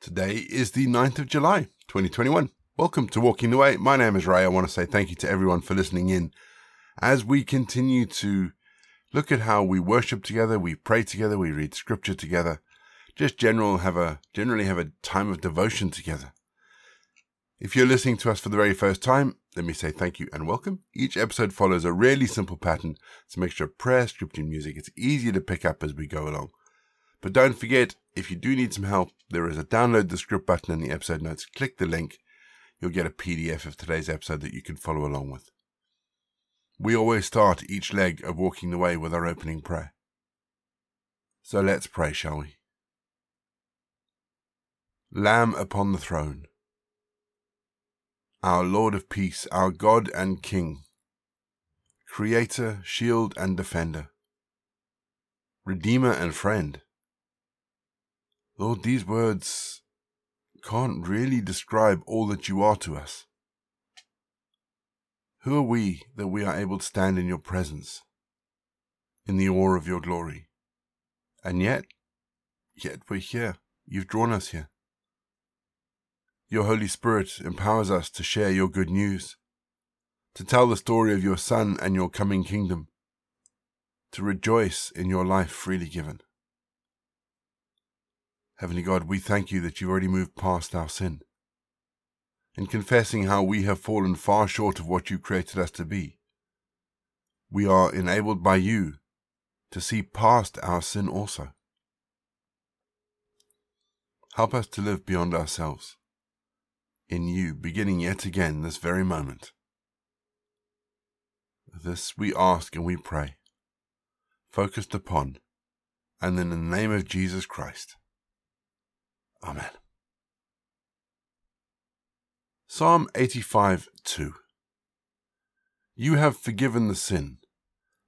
Today is the 9th of July, 2021. Welcome to Walking the Way. My name is Ray. I want to say thank you to everyone for listening in as we continue to look at how we worship together, we pray together, we read scripture together, just general have a generally have a time of devotion together. If you're listening to us for the very first time, let me say thank you and welcome. Each episode follows a really simple pattern. It's a mixture of prayer, scripture, and music. It's easy to pick up as we go along. But don't forget, if you do need some help, there is a download the script button in the episode notes. Click the link. You'll get a PDF of today's episode that you can follow along with. We always start each leg of walking the way with our opening prayer. So let's pray, shall we? Lamb upon the throne, our Lord of peace, our God and King, Creator, shield and defender, Redeemer and friend. Lord, these words can't really describe all that you are to us. Who are we that we are able to stand in your presence, in the awe of your glory? And yet, yet we're here. You've drawn us here. Your Holy Spirit empowers us to share your good news, to tell the story of your Son and your coming kingdom, to rejoice in your life freely given. Heavenly God, we thank you that you've already moved past our sin. In confessing how we have fallen far short of what you created us to be, we are enabled by you to see past our sin also. Help us to live beyond ourselves, in you, beginning yet again this very moment. This we ask and we pray, focused upon, and in the name of Jesus Christ. Amen. Psalm 85 2 You have forgiven the sin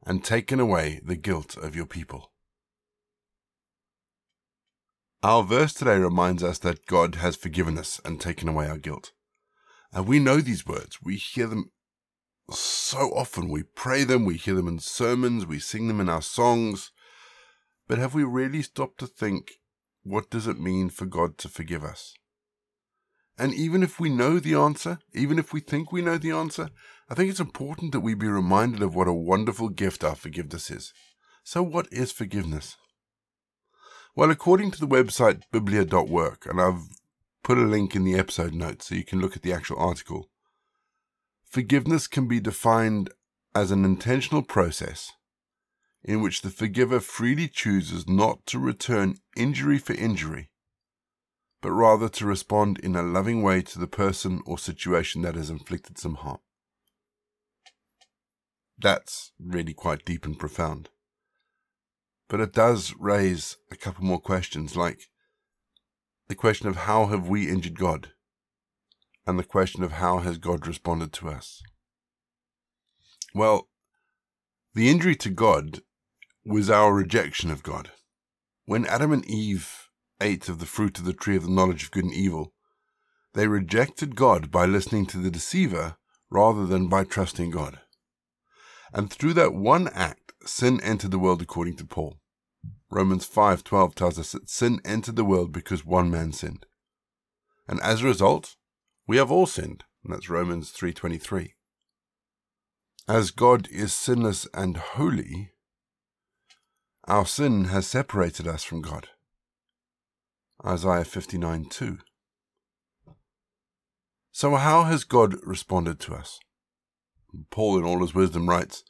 and taken away the guilt of your people. Our verse today reminds us that God has forgiven us and taken away our guilt. And we know these words. We hear them so often. We pray them, we hear them in sermons, we sing them in our songs. But have we really stopped to think what does it mean for God to forgive us? And even if we know the answer, even if we think we know the answer, I think it's important that we be reminded of what a wonderful gift our forgiveness is. So, what is forgiveness? Well, according to the website biblia.work, and I've put a link in the episode notes so you can look at the actual article, forgiveness can be defined as an intentional process in which the forgiver freely chooses not to return injury for injury, but rather to respond in a loving way to the person or situation that has inflicted some harm. That's really quite deep and profound. But it does raise a couple more questions, like the question of how have we injured God? And the question of how has God responded to us? Well, the injury to God was our rejection of God. When Adam and Eve ate of the fruit of the tree of the knowledge of good and evil, they rejected God by listening to the deceiver rather than by trusting God. And through that one act, sin entered the world according to Paul. Romans 5:12 tells us that sin entered the world because one man sinned. And as a result, we have all sinned. And that's Romans 3:23. As God is sinless and holy, our sin has separated us from God. Isaiah 59 2. So, how has God responded to us? Paul, in all his wisdom, writes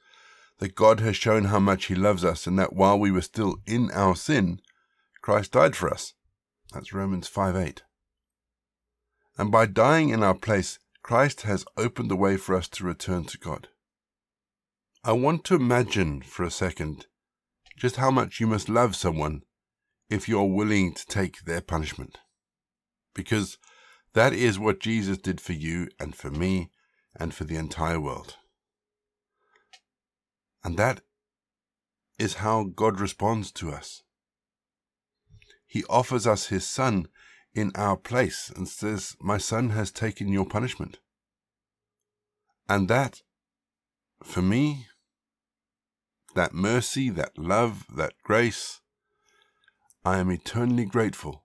that God has shown how much he loves us and that while we were still in our sin, Christ died for us. That's Romans 5 8. And by dying in our place, Christ has opened the way for us to return to God. I want to imagine for a second just how much you must love someone if you're willing to take their punishment. Because that is what Jesus did for you and for me and for the entire world. And that is how God responds to us. He offers us his son in our place and says, My son has taken your punishment. And that, for me, that mercy, that love, that grace, I am eternally grateful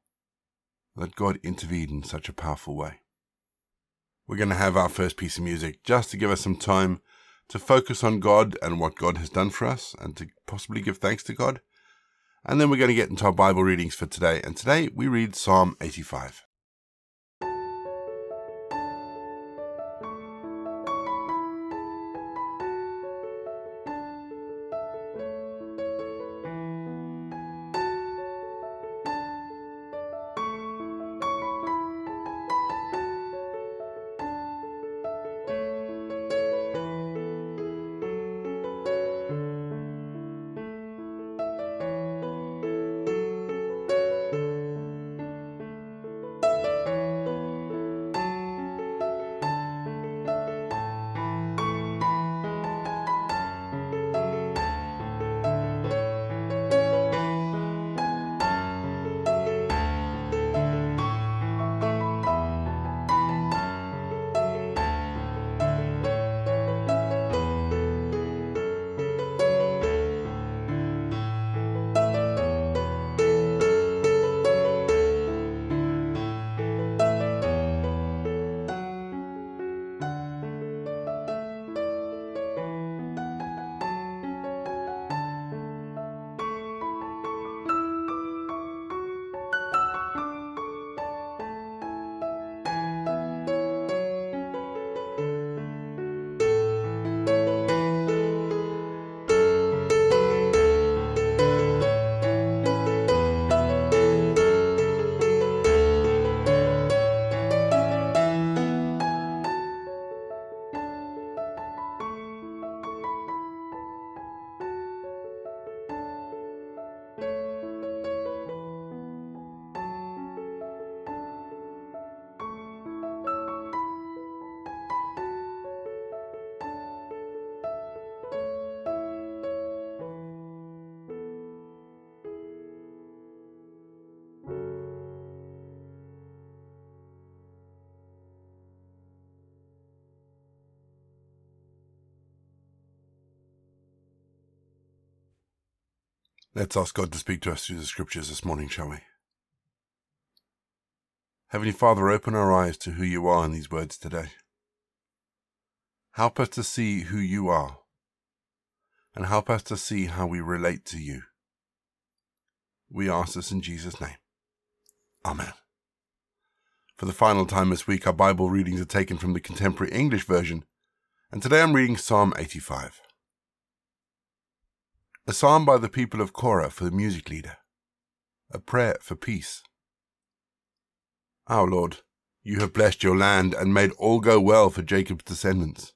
that God intervened in such a powerful way. We're going to have our first piece of music just to give us some time to focus on God and what God has done for us and to possibly give thanks to God. And then we're going to get into our Bible readings for today. And today we read Psalm 85. Let's ask God to speak to us through the scriptures this morning, shall we? Heavenly Father, open our eyes to who you are in these words today. Help us to see who you are, and help us to see how we relate to you. We ask this in Jesus' name. Amen. For the final time this week, our Bible readings are taken from the Contemporary English Version, and today I'm reading Psalm 85. A psalm by the people of Korah for the music leader. A prayer for peace. Our Lord, you have blessed your land and made all go well for Jacob's descendants.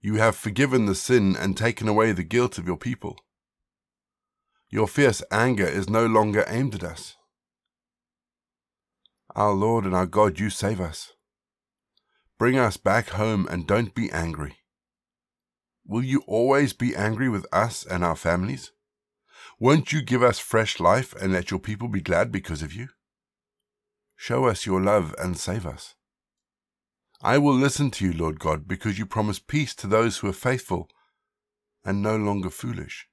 You have forgiven the sin and taken away the guilt of your people. Your fierce anger is no longer aimed at us. Our Lord and our God, you save us. Bring us back home and don't be angry. Will you always be angry with us and our families? Won't you give us fresh life and let your people be glad because of you? Show us your love and save us. I will listen to you, Lord God, because you promise peace to those who are faithful and no longer foolish.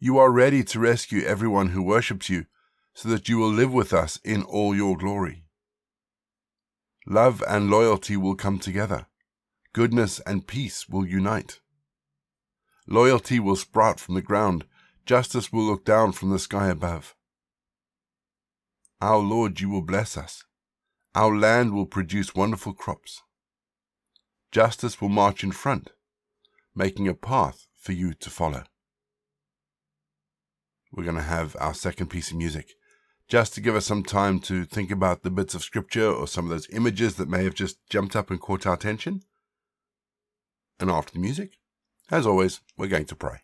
You are ready to rescue everyone who worships you, so that you will live with us in all your glory. Love and loyalty will come together goodness and peace will unite. Loyalty will sprout from the ground, justice will look down from the sky above. Our Lord, you will bless us. Our land will produce wonderful crops. Justice will march in front, making a path for you to follow. We're going to have our second piece of music, just to give us some time to think about the bits of scripture or some of those images that may have just jumped up and caught our attention. And after the music, as always, we're going to pray.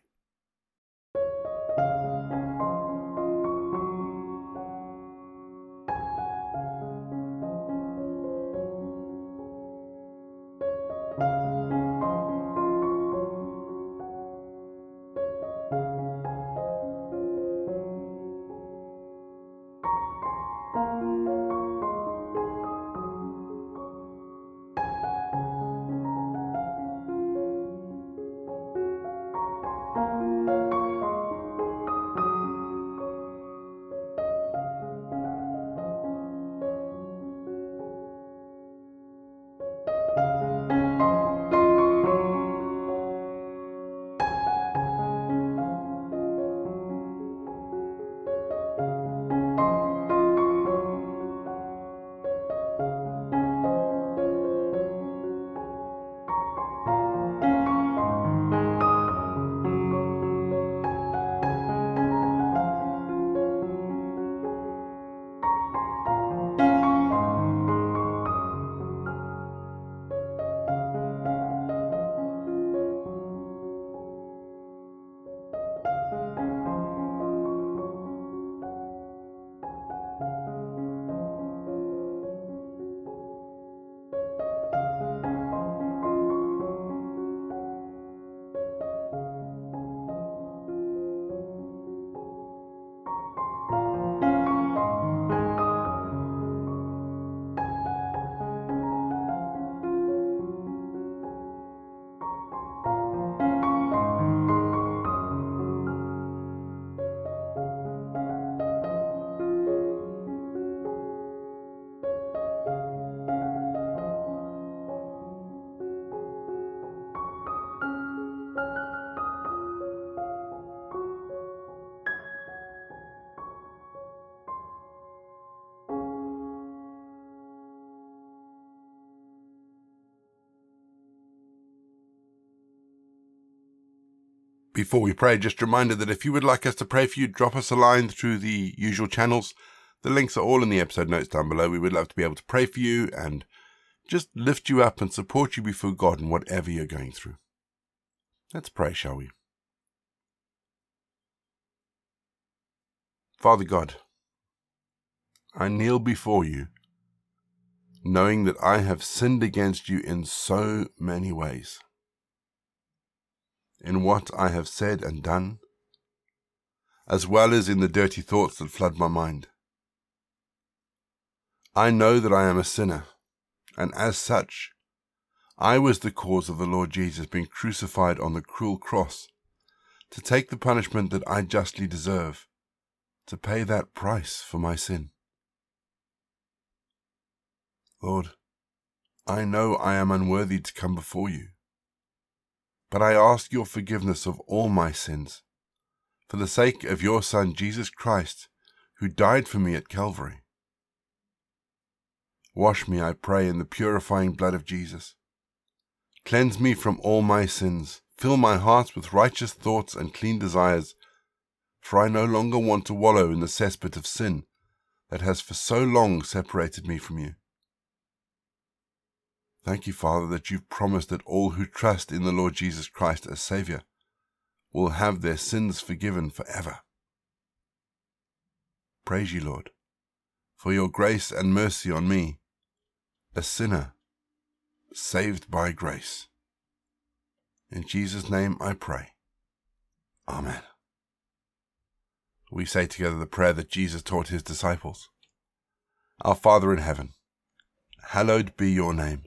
Before we pray, just a reminder that if you would like us to pray for you, drop us a line through the usual channels. The links are all in the episode notes down below. We would love to be able to pray for you and just lift you up and support you before God in whatever you're going through. Let's pray, shall we? Father God, I kneel before you, knowing that I have sinned against you in so many ways. In what I have said and done, as well as in the dirty thoughts that flood my mind. I know that I am a sinner, and as such, I was the cause of the Lord Jesus being crucified on the cruel cross to take the punishment that I justly deserve to pay that price for my sin. Lord, I know I am unworthy to come before you, but I ask your forgiveness of all my sins, for the sake of your Son Jesus Christ, who died for me at Calvary. Wash me, I pray, in the purifying blood of Jesus. Cleanse me from all my sins. Fill my heart with righteous thoughts and clean desires for I no longer want to wallow in the cesspit of sin that has for so long separated me from you. Thank you, Father, that you've promised that all who trust in the Lord Jesus Christ as Saviour will have their sins forgiven forever. Praise you, Lord, for your grace and mercy on me, a sinner saved by grace. In Jesus' name I pray. Amen we say together the prayer that Jesus taught his disciples. Our Father in heaven, hallowed be your name.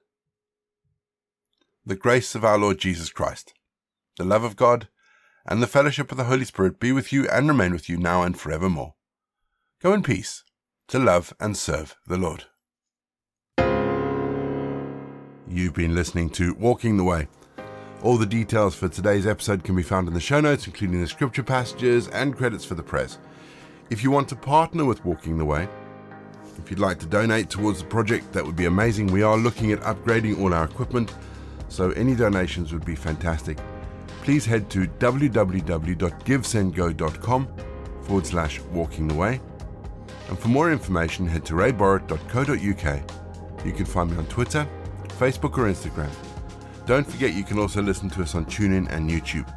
The grace of our Lord Jesus Christ, the love of God, and the fellowship of the Holy Spirit be with you and remain with you now and forevermore. Go in peace to love and serve the Lord. You've been listening to Walking the Way. All the details for today's episode can be found in the show notes, including the scripture passages and credits for the prayers. If you want to partner with Walking the Way, if you'd like to donate towards the project, that would be amazing. We are looking at upgrading all our equipment, so any donations would be fantastic. Please head to www.givesendgo.com forward slash walking the way. And for more information, head to rayborrett.co.uk. You can find me on Twitter, Facebook, or Instagram. Don't forget you can also listen to us on TuneIn and YouTube.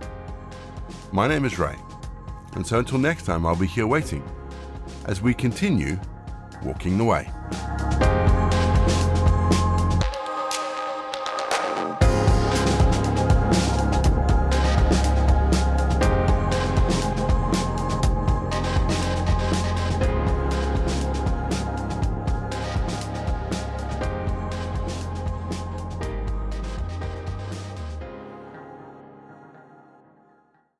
My name is Ray. And so until next time, I'll be here waiting as we continue walking the way.